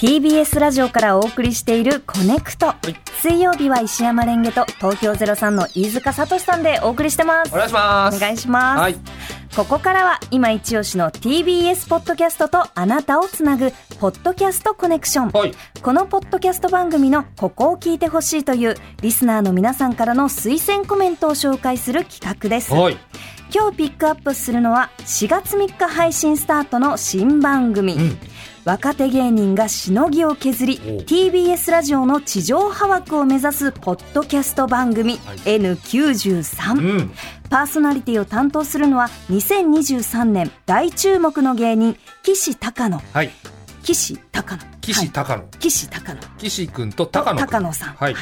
TBS ラジオからお送りしているコネクト、水曜日は石山レンゲと東京03の飯塚聡さんでお送りしてますお願いします。お願いします、はい。ここからは今一押しの TBS ポッドキャストとあなたをつなぐポッドキャストコネクション、はい。このポッドキャスト番組のここを聞いてほしいというリスナーの皆さんからの推薦コメントを紹介する企画ですはい。今日ピックアップするのは4月3日配信スタートの新番組、ん若手芸人がしのぎを削りお TBS ラジオの地上波枠を目指すポッドキャスト番組、N93、うん。パーソナリティを担当するのは2023年大注目の芸人岸高野はい。岸高野はい岸高野。岸高野岸君と高野君。高野さん、はい。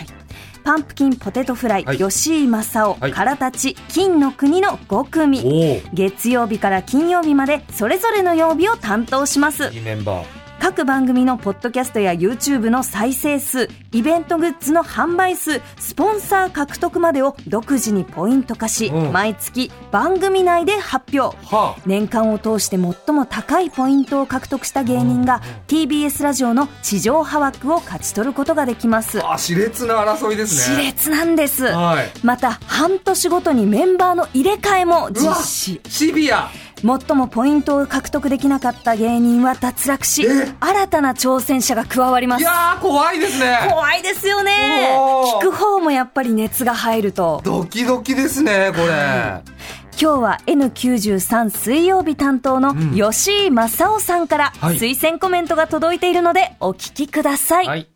パンプキンポテトフライ、はい吉井正夫、はいからたち金の国の5組お月曜日から金曜日までそれぞれの曜日を担当しますお。いいメンバー。各番組のポッドキャストや YouTube の再生数イベントグッズの販売数スポンサー獲得までを独自にポイント化し、うん毎月番組内で発表は年間を通して最も高いポイントを獲得した芸人が TBS ラジオの地上波枠を勝ち取ることができますあ。あ、熾烈な争いです熾ね。烈なんですはい。また半年ごとにメンバーの入れ替えも実施シビア。最もポイントを獲得できなかった芸人は脱落しえ？新たな挑戦者が加わります。いやー、怖いですね。怖いですよね。聞く方もやっぱり熱が入ると。ドキドキですね、これ。今日は N93 水曜日担当のん。吉井正夫さんからはい。推薦コメントが届いているのでお聞きください、はい。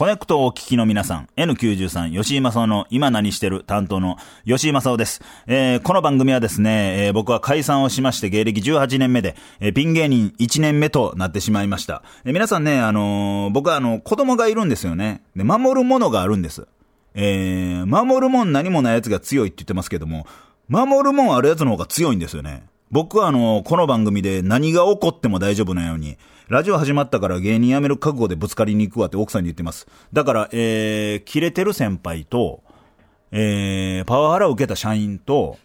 コネクトをお聞きの皆さん、N93 吉井正夫の今何してる担当の吉井正夫です。えーこの番組はですね、えー僕は解散をしまして芸歴18年目で、えーピン芸人1年目となってしまいました。えー皆さんね、あのー僕はあの、子供がいるんですよね。で、守るものがあるんです。えー守るもん何もない奴が強いって言ってますけども、守るもんある奴の方が強いんですよね。僕はあの、この番組で何が起こっても大丈夫なように、ラジオ始まったから芸人辞める覚悟でぶつかりに行くわって奥さんに言ってます。だから、えー、切れてる先輩と、えー、パワハラを受けた社員と、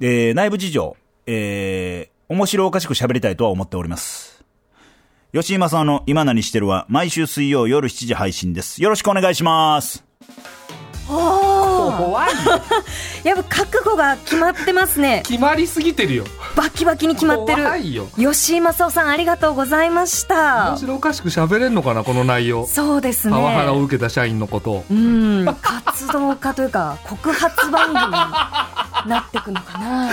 えー、内部事情、えー、面白おかしく喋りたいとは思っております。吉井正の今何してるは毎週水曜夜7時配信です。よろしくお願いします。おー怖い。やっぱ覚悟が決まってますね決まりすぎてるよ。バキバキに決まってる怖いよ。吉井正夫さんありがとうございました面白おかしく喋れんのかな、この内容。そうですねパワハラを受けた社員のことを。うん活動家というか告発番組になってくのかな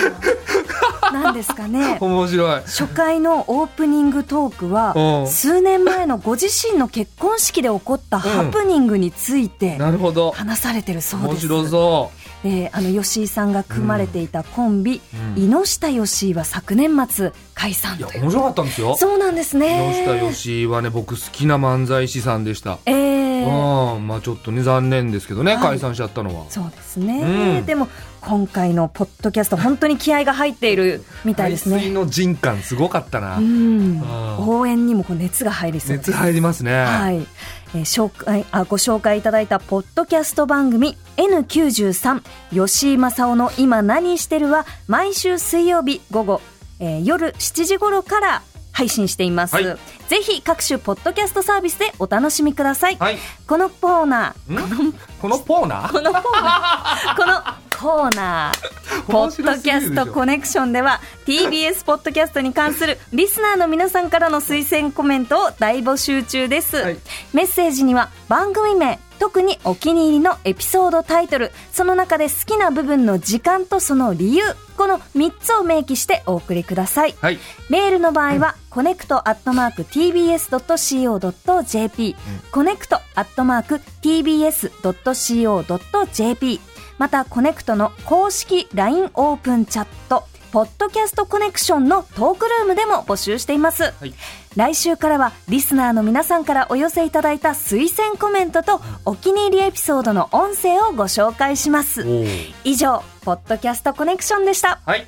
なんですかね 面白い。初回のオープニングトークはうん数年前のご自身の結婚式で起こったハプニングについてなるほど。話されてるそう面です白そであの吉井さんが組まれていたコンビ、うん井下吉井は昨年末解散う。いや、面白かったんですよ。そうなんですね吉田義はね、僕好きな漫才師さんでした。えーうん、まあちょっとね、残念ですけどね、はい解散しちゃったのは。そうですね、うんでも今回のポッドキャスト本当に気合が入っているみたいですね。排水の人感すごかったな。応援にもこう熱が入りそう熱入りますね。はい、えー紹介あご紹介いただいたポッドキャスト番組 N93 吉井正夫の今何してるは毎週水曜日午後、えー夜7時頃から配信しています、はい。ぜひ各種ポッドキャストサービスでお楽しみください、はい。このコーナー。ん？このポーナー？このコーナーコーナー。ポッドキャストコネクションでは TBS ポッドキャストに関するリスナーの皆さんからの推薦コメントを大募集中です、はい。メッセージには番組名特にお気に入りのエピソードタイトル。その中で好きな部分の時間とその理由。この3つを明記してお送りください。はい。メールの場合は、コネクトアットマーク tbs.co.jp、コネクトアットマーク tbs.co.jp、またコネクトの公式 LINE オープンチャット、ポッドキャストコネクションのトークルームでも募集しています。はい。来週からはリスナーの皆さんからお寄せいただいた推薦コメントとお気に入りエピソードの音声をご紹介します。以上、ポッドキャストコネクションでした。はい。